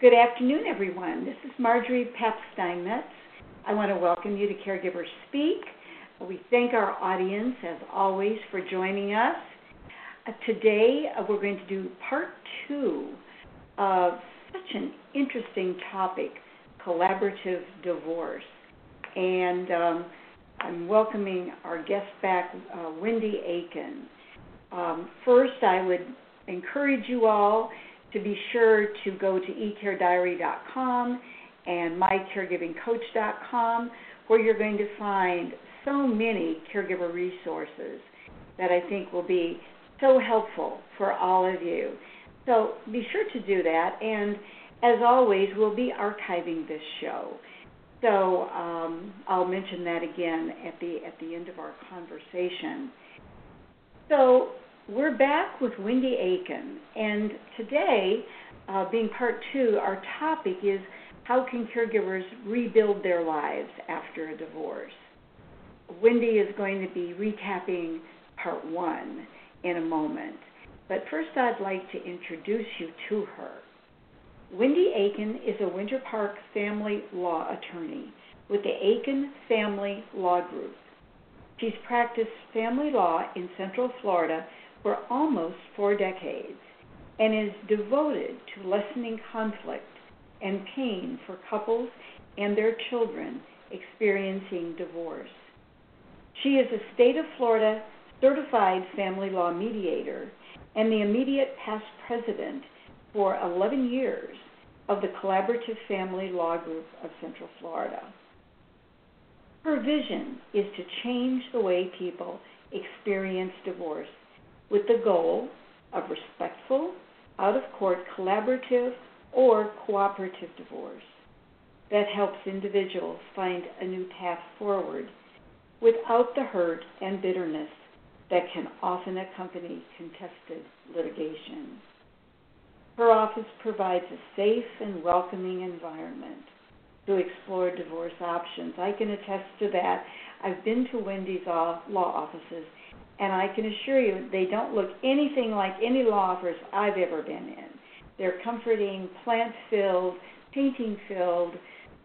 Good afternoon, everyone. This is Margery Pabst Steinmetz. I want to welcome you to Caregivers Speak. We thank our audience, as always, for joining us. Uh, today, uh, we're going to do part two of such an interesting topic collaborative divorce. And um, I'm welcoming our guest back, uh, Wendy Aikin. Um, first, I would encourage you all to be sure to go to ecarediary.com and mycaregivingcoach.com, where you're going to find so many caregiver resources that I think will be so helpful for all of you. So be sure to do that. And as always, we'll be archiving this show. So um, I'll mention that again at the at the end of our conversation. So we're back with Wendy Aikin, and today, uh, being part two, our topic is how can caregivers rebuild their lives after a divorce. Wendy is going to be recapping part one in a moment, but first I'd like to introduce you to her. Wendy Aikin is a Winter Park family law attorney with the Aikin Family Law Group. She's practiced family law in Central Florida for almost four decades and is devoted to lessening conflict and pain for couples and their children experiencing divorce. She is a state of Florida certified family law mediator and the immediate past president for 11 years of the Collaborative Family Law Group of Central Florida. Her vision is to change the way people experience divorce with the goal of respectful, out of court, collaborative, or cooperative divorce that helps individuals find a new path forward without the hurt and bitterness that can often accompany contested litigation. Her office provides a safe and welcoming environment to explore divorce options. I can attest to that. I've been to Wendy's law offices and I can assure you they don't look anything like any law office I've ever been in. They're comforting, plant filled, painting filled,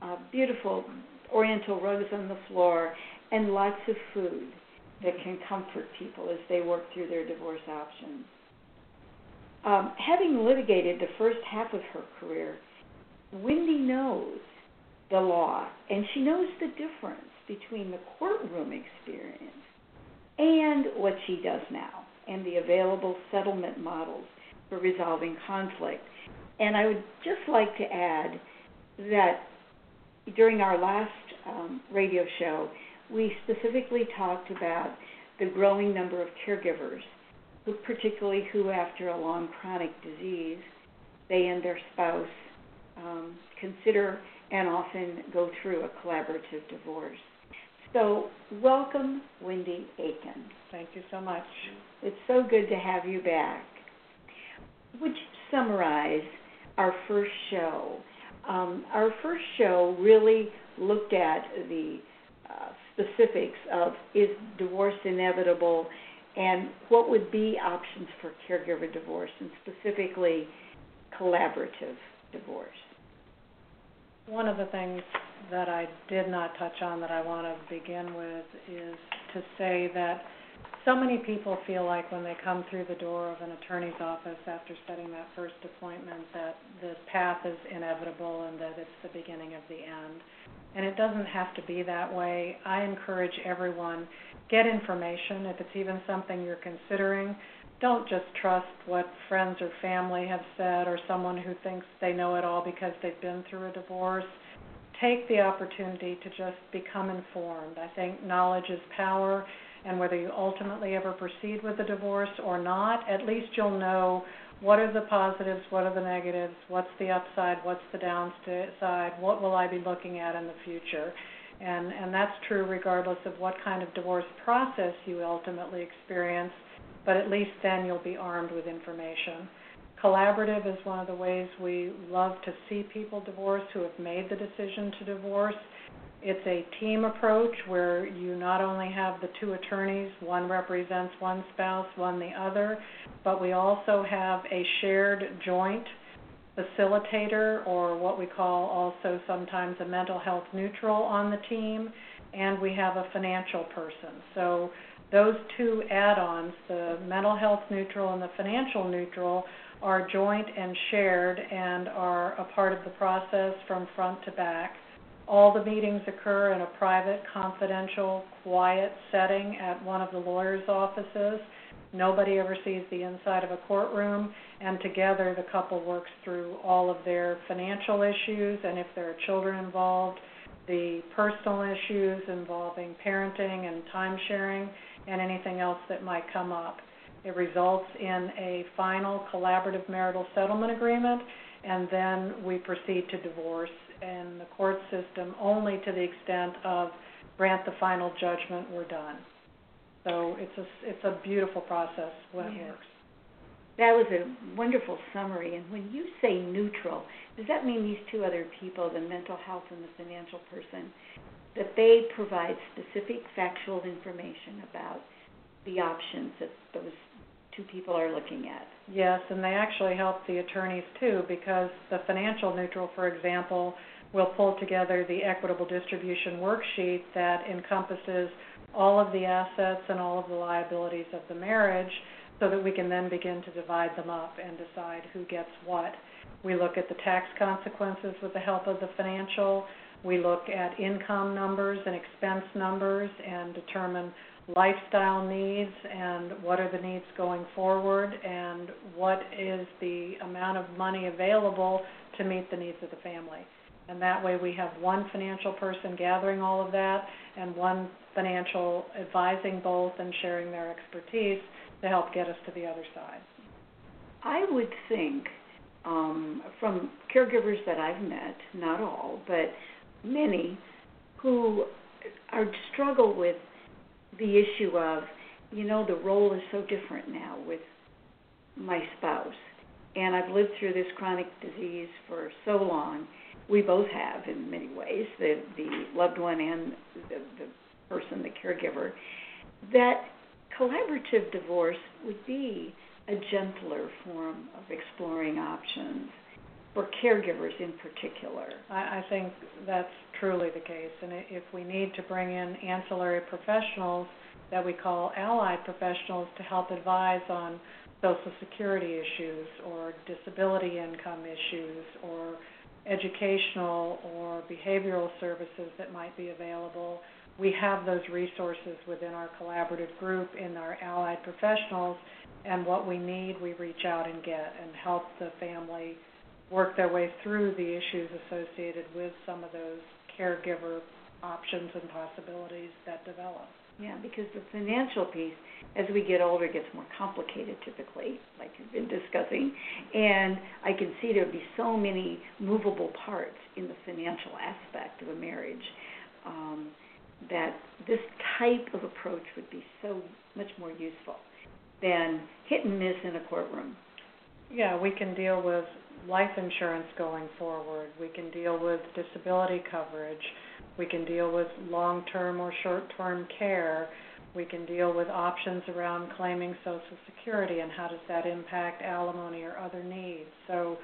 uh, beautiful oriental rugs on the floor, and lots of food that can comfort people as they work through their divorce options. Um, having litigated the first half of her career, Wendy knows the law, and she knows the difference between the courtroom experience and what she does now, and the available settlement models for resolving conflict. And I would just like to add that during our last um, radio show, we specifically talked about the growing number of caregivers, who, particularly who, after a long chronic disease, they and their spouse um, consider and often go through a collaborative divorce. So, welcome, Wendy Aikin. Thank you so much. It's so good to have you back. Would you summarize our first show? Um, our first show really looked at the uh, specifics of is divorce inevitable and what would be options for caregiver divorce and specifically collaborative divorce. One of the things that I did not touch on that I want to begin with is to say that so many people feel like when they come through the door of an attorney's office after setting that first appointment that the path is inevitable and that it's the beginning of the end. And it doesn't have to be that way. I encourage everyone get information if it's even something you're considering. Don't just trust what friends or family have said or someone who thinks they know it all because they've been through a divorce take the opportunity to just become informed. I think knowledge is power, and whether you ultimately ever proceed with the divorce or not, at least you'll know what are the positives, what are the negatives, what's the upside, what's the downside, what will I be looking at in the future. And, and that's true regardless of what kind of divorce process you ultimately experience, but at least then you'll be armed with information. Collaborative is one of the ways we love to see people divorce who have made the decision to divorce. It's a team approach where you not only have the two attorneys, one represents one spouse, one the other, but we also have a shared joint facilitator or what we call also sometimes a mental health neutral on the team, and we have a financial person. So those two add-ons, the mental health neutral and the financial neutral, are joint and shared and are a part of the process from front to back. All the meetings occur in a private, confidential, quiet setting at one of the lawyer's offices. Nobody ever sees the inside of a courtroom, and together the couple works through all of their financial issues, and if there are children involved, the personal issues involving parenting and time sharing, and anything else that might come up. It results in a final collaborative marital settlement agreement, and then we proceed to divorce in the court system only to the extent of grant the final judgment, we're done. So it's a, it's a beautiful process when it works. That was a wonderful summary. And when you say neutral, does that mean these two other people, the mental health and the financial person, that they provide specific factual information about the options that those two people are looking at? Yes, and they actually help the attorneys too, because the financial neutral, for example, will pull together the equitable distribution worksheet that encompasses all of the assets and all of the liabilities of the marriage, so that we can then begin to divide them up and decide who gets what. We look at the tax consequences with the help of the financial. We look at income numbers and expense numbers and determine lifestyle needs and what are the needs going forward and what is the amount of money available to meet the needs of the family. And that way we have one financial person gathering all of that and one financial advising both and sharing their expertise to help get us to the other side. I would think um, from caregivers that I've met, not all, but many, who are struggle with the issue of, you know, the role is so different now with my spouse, and I've lived through this chronic disease for so long. We both have, in many ways, the the loved one and the, the person, the caregiver. That collaborative divorce would be a gentler form of exploring options for caregivers in particular. I, I think that's truly the case, and if we need to bring in ancillary professionals that we call allied professionals to help advise on social security issues or disability income issues or educational or behavioral services that might be available, we have those resources within our collaborative group in our allied professionals, and what we need, we reach out and get and help the family work their way through the issues associated with some of those caregiver options and possibilities that develop. Yeah, because the financial piece, as we get older, gets more complicated typically, like you've been discussing. And I can see there would be so many movable parts in the financial aspect of a marriage um, that this type of approach would be so much more useful than hit and miss in a courtroom. Yeah, we can deal with life insurance going forward. We can deal with disability coverage. We can deal with long-term or short-term care. We can deal with options around claiming Social Security and how does that impact alimony or other needs. So,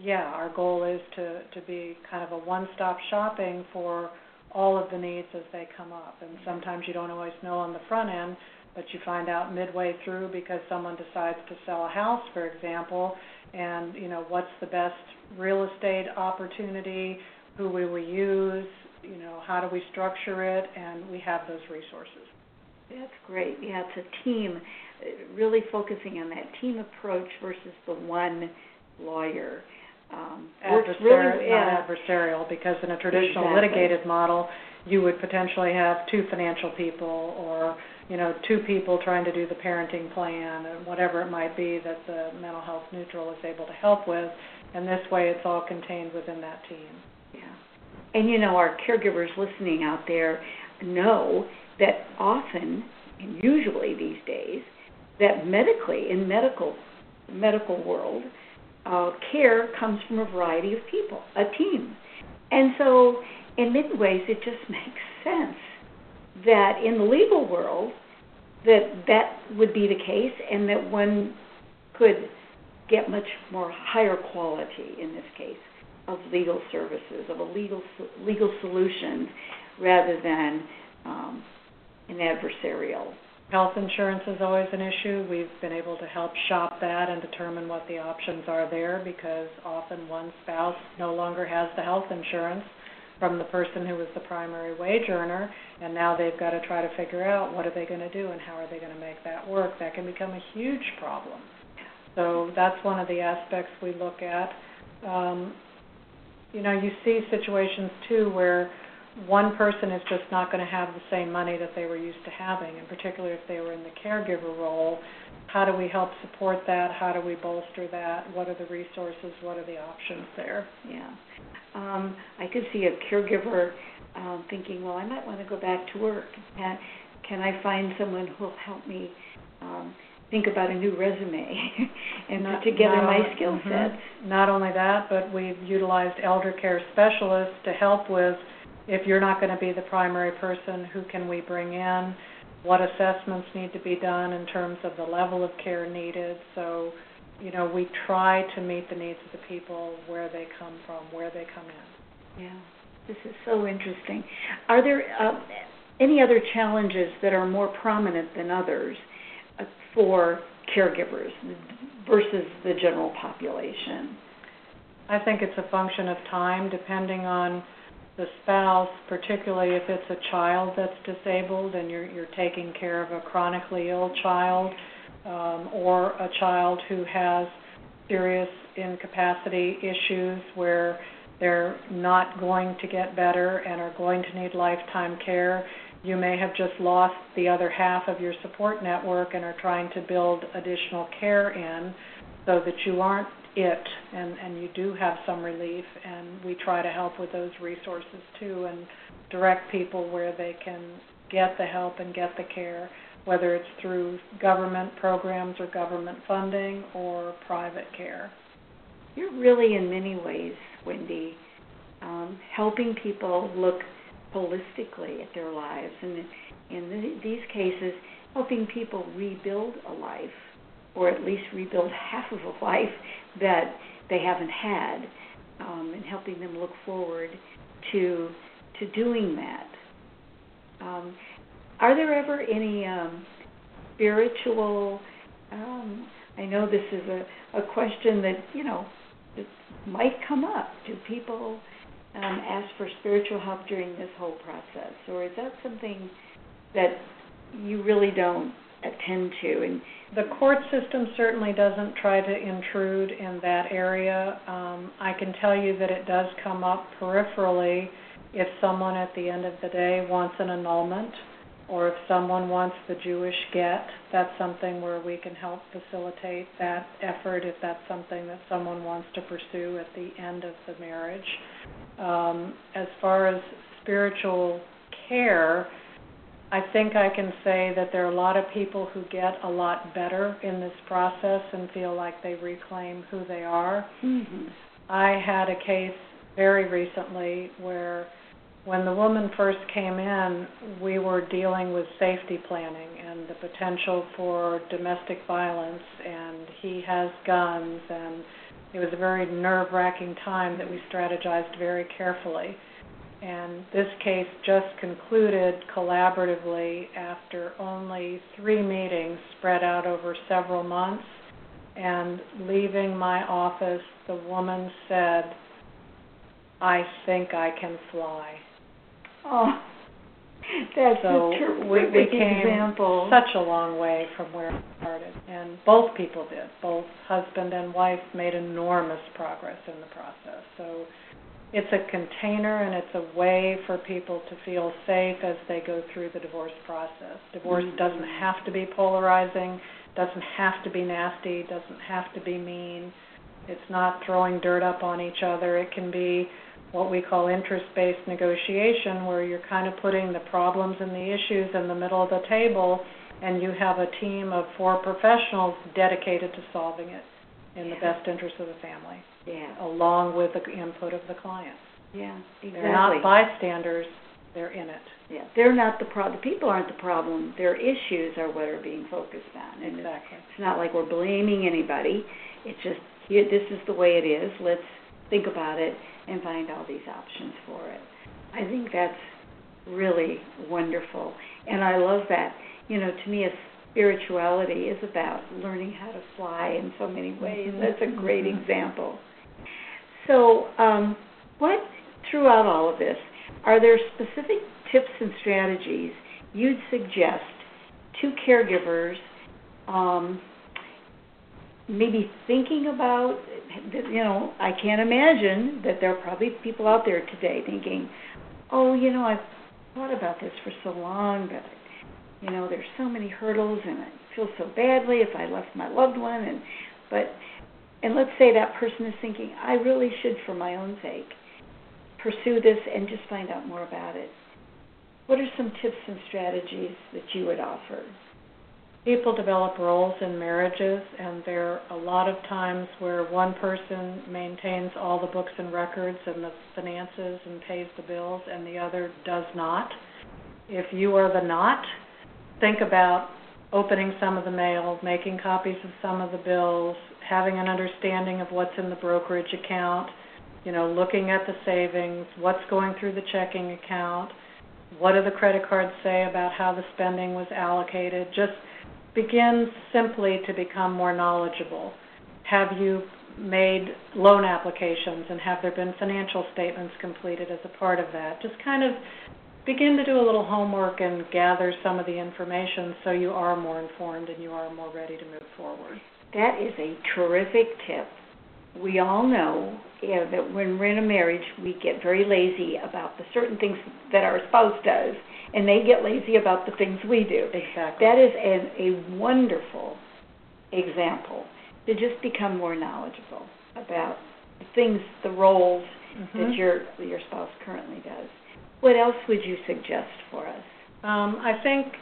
yeah, our goal is to, to be kind of a one-stop shopping for all of the needs as they come up. And sometimes you don't always know on the front end, but you find out midway through because someone decides to sell a house, for example, and you know what's the best real estate opportunity, who will we will use, you know how do we structure it, and we have those resources. That's great. Yeah, it's a team, really focusing on that team approach versus the one lawyer. Um, works Adversarial, really not adversarial, because in a traditional Exactly. litigated model, you would potentially have two financial people or you know two people trying to do the parenting plan or whatever it might be that the mental health neutral is able to help with, and this way it's all contained within that team. Yeah. And you know, our caregivers listening out there know that often, and usually these days, that medically, in medical medical world, uh, care comes from a variety of people, a team. And so, in many ways, it just makes sense that in the legal world, that that would be the case, and that one could get much more higher quality in this case of legal services, of a legal legal solution, rather than um, an adversarial. Health insurance is always an issue. We've been able to help shop that and determine what the options are there because often one spouse no longer has the health insurance from the person who was the primary wage earner, and now they've got to try to figure out what are they going to do and how are they going to make that work. That can become a huge problem. So that's one of the aspects we look at. Um, you know, you see situations too where one person is just not going to have the same money that they were used to having, and particularly if they were in the caregiver role, how do we help support that? How do we bolster that? What are the resources? What are the options there? Yeah. Um, I could see a caregiver um, thinking, well, I might want to go back to work. Can, can I find someone who will help me um, think about a new resume and Not- put together not my only- skill mhm. sets? Not only that, but we've utilized elder care specialists to help with, if you're not going to be the primary person, who can we bring in? What assessments need to be done in terms of the level of care needed? So, you know, we try to meet the needs of the people where they come from, where they come in. Yeah, this is so interesting. Are there uh, any other challenges that are more prominent than others uh, for caregivers versus the general population? I think it's a function of time, depending on the spouse, particularly if it's a child that's disabled and you're you're taking care of a chronically ill child, um, or a child who has serious incapacity issues where they're not going to get better and are going to need lifetime care. You may have just lost the other half of your support network and are trying to build additional care in so that you aren't it and, and you do have some relief and we try to help with those resources too and direct people where they can get the help and get the care, whether it's through government programs or government funding or private care. You're really, in many ways, Wendy, um, helping people look holistically at their lives, and in th- these cases, helping people rebuild a life, or at least rebuild half of a life that they haven't had, um, and helping them look forward to to doing that. Um, are there ever any um, spiritual? Um, I know this is a, a question that you know might come up. Do people um, ask for spiritual help during this whole process, or is that something that you really don't attend to? And The court system certainly doesn't try to intrude in that area. Um, I can tell you that it does come up peripherally if someone at the end of the day wants an annulment or if someone wants the Jewish get, that's something where we can help facilitate that effort if that's something that someone wants to pursue at the end of the marriage. Um, as far as spiritual care, I think I can say that there are a lot of people who get a lot better in this process and feel like they reclaim who they are. mm-hmm. I had a case very recently where when the woman first came in, we were dealing with safety planning and the potential for domestic violence, and he has guns, and it was a very nerve wracking time that we strategized very carefully. And this case just concluded collaboratively after only three meetings spread out over several months. And leaving my office, the woman said, I think I can fly. Oh, that's So a terrific came example. such a long way from where we started, and both people did. Both husband and wife made enormous progress in the process. So it's a container and it's a way for people to feel safe as they go through the divorce process. Divorce Mhm. doesn't have to be polarizing, doesn't have to be nasty, doesn't have to be mean. It's not throwing dirt up on each other. It can be what we call interest-based negotiation, where you're kind of putting the problems and the issues in the middle of the table, and you have a team of four professionals dedicated to solving it in the best interest of the family, yeah, along with the input of the client. yeah, exactly. They're not bystanders. they're in it. Yeah, they're not the pro, the people aren't the problem, their issues are what are being focused on. And it's- Exactly. it's not like we're blaming anybody, it's just, here, this is the way it is, let's think about it and find all these options for it. I think that's really wonderful, and I love that. You know, to me, a spirituality is about learning how to fly in so many ways. Mhm. That's a great Mhm. example. So, um, what throughout all of this, are there specific tips and strategies you'd suggest to caregivers, um, maybe thinking about, you know, I can't imagine that there are probably people out there today thinking, oh, you know, I've thought about this for so long, but you know, there's so many hurdles, and I feel so badly if I left my loved one, and but, and let's say that person is thinking, I really should, for my own sake, pursue this and just find out more about it. What are some tips and strategies that you would offer? People develop roles in marriages, and there are a lot of times where one person maintains all the books and records and the finances and pays the bills, and the other does not. If you are the not, think about opening some of the mail, making copies of some of the bills, having an understanding of what's in the brokerage account, you know, looking at the savings, what's going through the checking account, what do the credit cards say about how the spending was allocated. Just begin simply to become more knowledgeable. Have you made loan applications and have there been financial statements completed as a part of that? Just kind of begin to do a little homework and gather some of the information so you are more informed and you are more ready to move forward. That is a terrific tip. We all know yeah, that when we're in a marriage, we get very lazy about the certain things that our spouse does, and they get lazy about the things we do. Exactly. That is an, a wonderful example to just become more knowledgeable about the things, the roles Mhm. that your your spouse currently does. What else would you suggest for us? Um, I think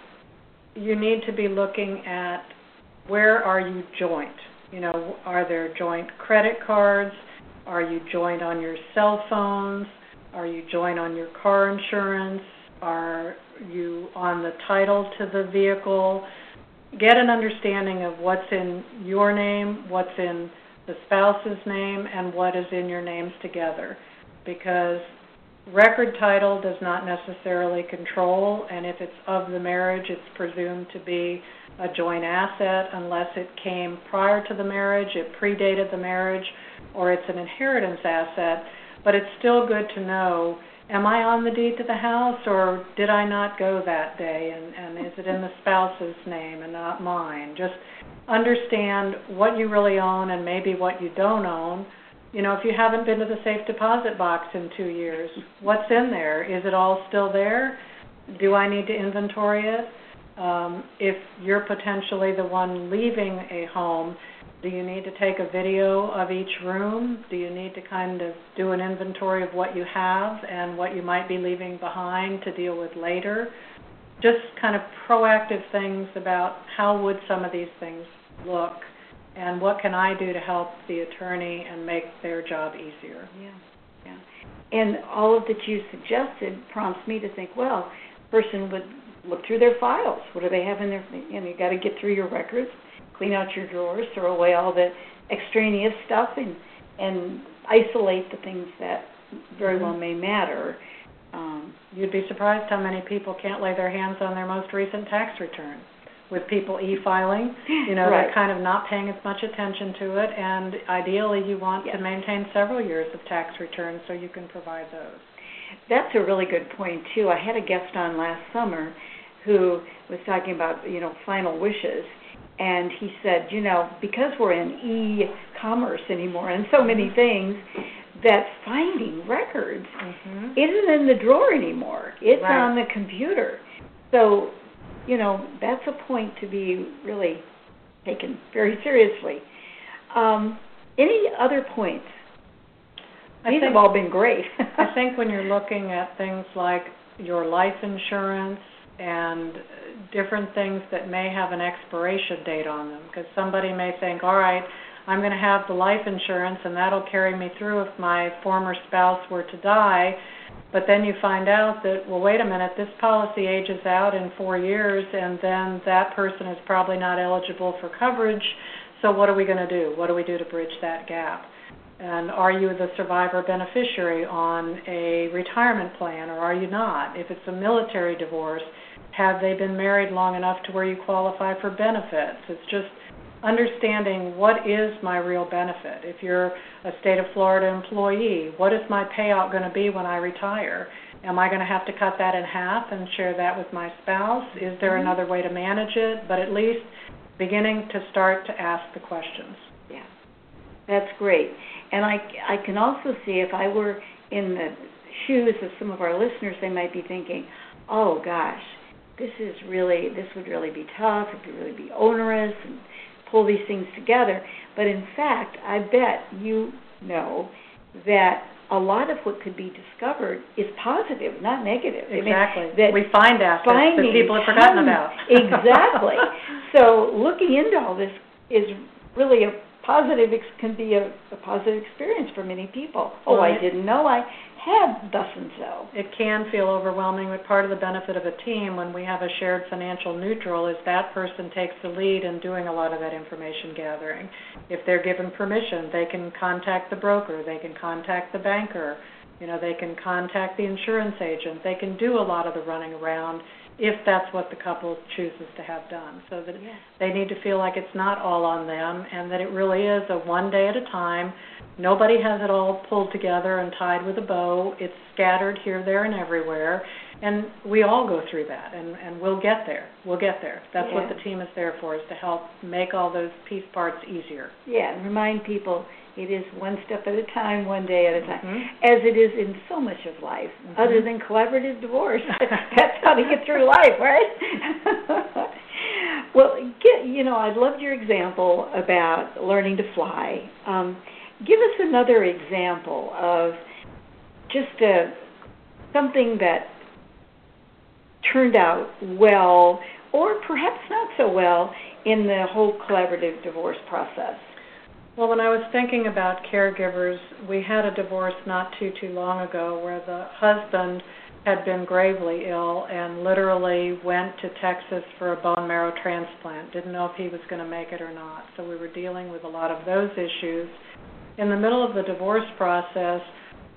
you need to be looking at where are you joint. You know, are there joint credit cards? Are you joint on your cell phones? Are you joint on your car insurance? Are you on the title to the vehicle? Get an understanding of what's in your name, what's in the spouse's name, and what is in your names together. Because record title does not necessarily control, and if it's of the marriage, it's presumed to be a joint asset unless it came prior to the marriage, it predated the marriage, or it's an inheritance asset. But it's still good to know, am I on the deed to the house, or did I not go that day, and, and is it in the spouse's name and not mine? Just understand what you really own and maybe what you don't own you know, if you haven't been to the safe deposit box in two years, what's in there? Is it all still there? Do I need to inventory it? Um, if you're potentially the one leaving a home, do you need to take a video of each room? Do you need to kind of do an inventory of what you have and what you might be leaving behind to deal with later? Just kind of proactive things about how would some of these things look and what can I do to help the attorney and make their job easier? Yeah, yeah. And all of that you suggested prompts me to think, well, person would look through their files. What do they have in their? You know, you got to get through your records, clean out your drawers, throw away all the extraneous stuff, and and isolate the things that very well may matter. Um, You'd be surprised how many people can't lay their hands on their most recent tax return. With people e-filing, you know, Right. they're kind of not paying as much attention to it, and ideally, you want Yes. to maintain several years of tax returns so you can provide those. That's a really good point too. I had a guest on last summer who was talking about, you know, final wishes and he said, you know, because we're in e-commerce anymore and so many things that finding records Mm-hmm. isn't in the drawer anymore. It's Right. on the computer. So, you know, that's a point to be really taken very seriously. Um, any other points? I These think- have all been great. I think when you're looking at things like your life insurance and different things that may have an expiration date on them, because somebody may think, all right, I'm going to have the life insurance and that'll carry me through if my former spouse were to die. But then you find out that, well, wait a minute, this policy ages out in four years, and then that person is probably not eligible for coverage. So, what are we going to do? What do we do to bridge that gap? And are you the survivor beneficiary on a retirement plan or are you not? If it's a military divorce, have they been married long enough to where you qualify for benefits? It's just understanding what is my real benefit. If you're a state of Florida employee, what is my payout going to be when I retire? Am I going to have to cut that in half and share that with my spouse? Is there mm-hmm. another way to manage it? But at least beginning to start to ask the questions. Yeah, that's great. And I, I can also see if I were in the shoes of some of our listeners, they might be thinking, oh gosh, this is really, this would really be tough, it would really be onerous, and pull these things together. But in fact, I bet you know that a lot of what could be discovered is positive, not negative. Exactly. I mean, that we find assets that people have forgotten about. exactly. So looking into all this is really a positive can be a, a positive experience for many people. Oh, I didn't know I thus and so. It can feel overwhelming, but part of the benefit of a team when we have a shared financial neutral is that person takes the lead in doing a lot of that information gathering. If they're given permission, they can contact the broker, they can contact the banker, you know, they can contact the insurance agent, they can do a lot of the running around if that's what the couple chooses to have done. So that yes. they need to feel like it's not all on them and that it really is a one day at a time. Nobody has it all pulled together and tied with a bow. It's scattered here, there, and everywhere. And we all go through that, and, and we'll get there. We'll get there. That's yeah. what the team is there for, is to help make all those piece parts easier. Yeah, and remind people it is one step at a time, one day at a time, mm-hmm. as it is in so much of life, mm-hmm. other than collaborative divorce. That's how to get through life, right? well, get, you know, I loved your example about learning to fly. Um, give us another example of just a, something that turned out well, or perhaps not so well, in the whole collaborative divorce process. Well, when I was thinking about caregivers, we had a divorce not too too long ago where the husband had been gravely ill and literally went to Texas for a bone marrow transplant. Didn't know if he was going to make it or not. So we were dealing with a lot of those issues. In the middle of the divorce process,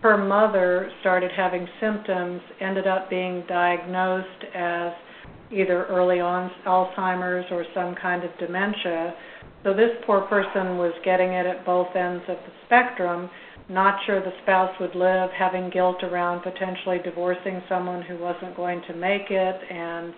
her mother started having symptoms, ended up being diagnosed as either early on Alzheimer's or some kind of dementia so this poor person was getting it at both ends of the spectrum, not sure the spouse would live, having guilt around potentially divorcing someone who wasn't going to make it, and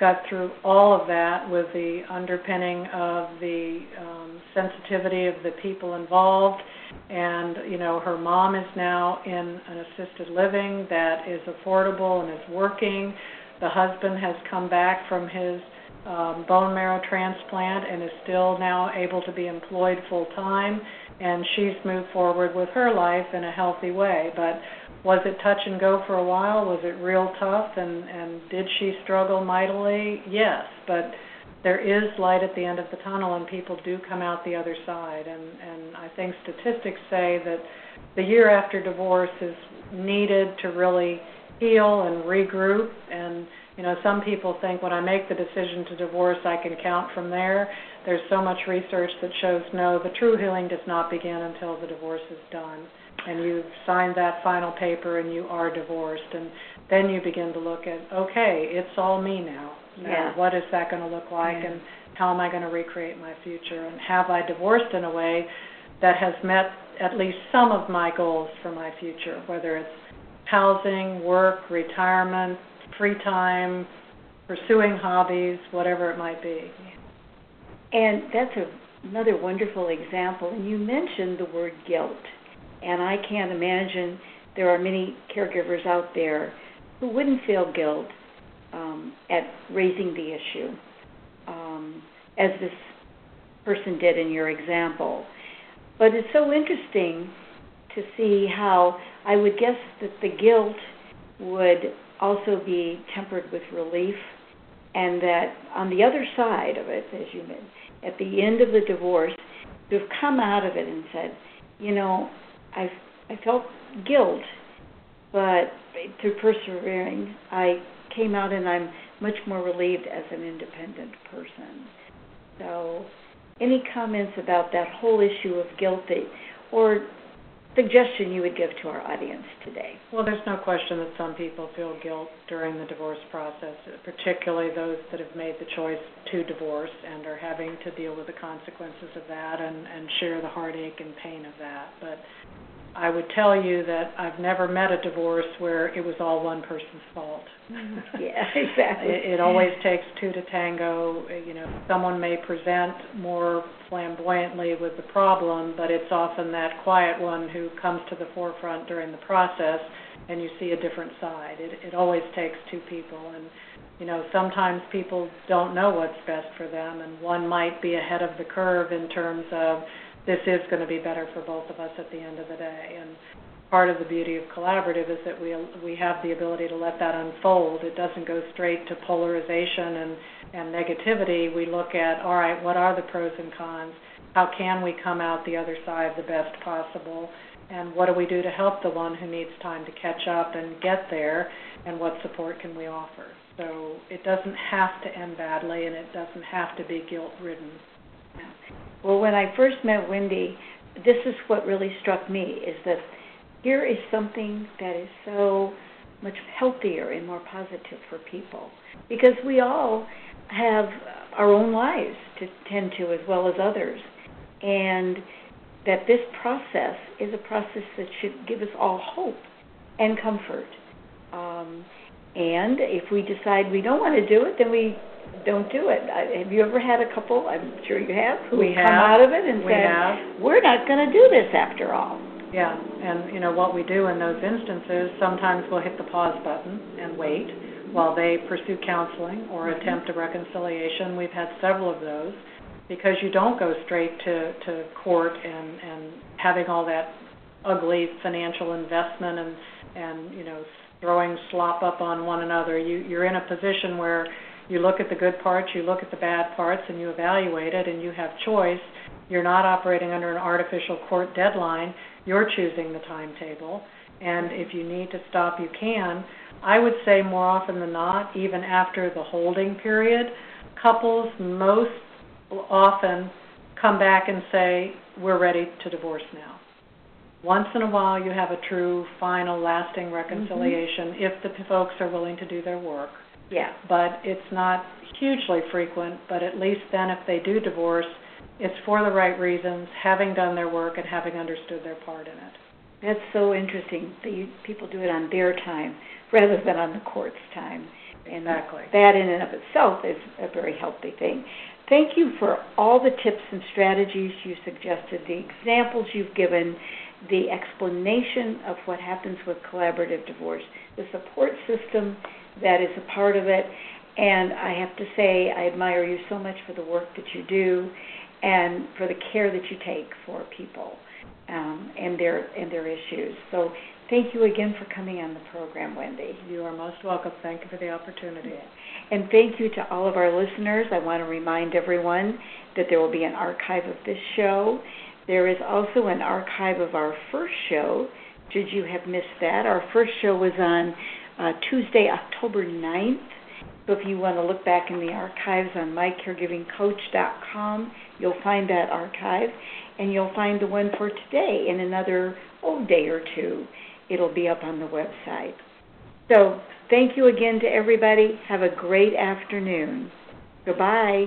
got through all of that with the underpinning of the um, sensitivity of the people involved. And, you know, her mom is now in an assisted living that is affordable and is working. The husband has come back from his um, bone marrow transplant and is still now able to be employed full time. And she's moved forward with her life in a healthy way. But was it touch and go for a while? Was it real tough? And, and did she struggle mightily? Yes. But there is light at the end of the tunnel, and people do come out the other side. And, and I think statistics say that the year after divorce is needed to really heal and regroup and you know, some people think when I make the decision to divorce, I can count from there. There's so much research that shows no, the true healing does not begin until the divorce is done. And you've signed that final paper and you are divorced. And then you begin to look at, okay, it's all me now. yeah. What is that going to look like? Yeah. And how am I going to recreate my future? And have I divorced in a way that has met at least some of my goals for my future, whether it's housing, work, retirement, free time, pursuing hobbies, whatever it might be. And that's a, another wonderful example. And you mentioned the word guilt. And I can't imagine there are many caregivers out there who wouldn't feel guilt um, at raising the issue, um, as this person did in your example. But it's so interesting to see how I would guess that the guilt would also be tempered with relief, and that on the other side of it, as you mentioned, at the end of the divorce, who've come out of it and said, you know, I've I felt guilt, but through persevering, I came out and I'm much more relieved as an independent person. So, any comments about that whole issue of guilt or suggestion you would give to our audience today? Well, there's no question that some people feel guilt during the divorce process, particularly those that have made the choice to divorce and are having to deal with the consequences of that and, and share the heartache and pain of that. But I would tell you that I've never met a divorce where it was all one person's fault. yeah, exactly. It, it always takes two to tango. You know, someone may present more flamboyantly with the problem, but it's often that quiet one who comes to the forefront during the process, and you see a different side. It, it always takes two people, and you know, sometimes people don't know what's best for them, and one might be ahead of the curve in terms of this is going to be better for both of us at the end of the day. And part of the beauty of collaborative is that we we have the ability to let that unfold. It doesn't go straight to polarization and and negativity. We look at all right, what are the pros and cons? How can we come out the other side the best possible? And what do we do to help the one who needs time to catch up and get there? And what support can we offer? So it doesn't have to end badly, and it doesn't have to be guilt ridden. Well, when I first met Wendy, this is what really struck me is that here is something that is so much healthier and more positive for people. Because we all have our own lives to tend to as well as others. And that this process is a process that should give us all hope and comfort. Um, and if we decide we don't want to do it then we don't do it. I, have you ever had a couple? I'm sure you have. Who we come out of it and we said, have. "We're not going to do this after all." Yeah, and you know what we do in those instances. Sometimes we'll hit the pause button and wait while they pursue counseling or mm-hmm. attempt a reconciliation. We've had several of those because you don't go straight to to court and and having all that ugly financial investment and and you know throwing slop up on one another. You you're in a position where you look at the good parts, you look at the bad parts, and you evaluate it, and you have choice. You're not operating under an artificial court deadline. You're choosing the timetable. And if you need to stop, you can. I would say more often than not, even after the holding period, couples most often come back and say, We're ready to divorce now. Once in a while, you have a true, final, lasting reconciliation mm-hmm. if the folks are willing to do their work. Yeah. But it's not hugely frequent, but at least then if they do divorce, it's for the right reasons, having done their work and having understood their part in it. That's so interesting that you, people do it on their time rather than on the court's time. And exactly. that in and of itself is a very healthy thing. Thank you for all the tips and strategies you suggested, the examples you've given, the explanation of what happens with collaborative divorce, the support system that is a part of it. And I have to say, I admire you so much for the work that you do and for the care that you take for people um, and their and their issues. So thank you again for coming on the program, Wendy. You are most welcome. Thank you for the opportunity. And thank you to all of our listeners. I want to remind everyone that there will be an archive of this show. There is also an archive of our first show. Did you have missed that, our first show was on uh, Tuesday, October 9th. So if you want to look back in the archives on mycaregivingcoach.com, you'll find that archive, and you'll find the one for today in another oh day or two. It'll be up on the website. So thank you again to everybody. Have a great afternoon. Goodbye.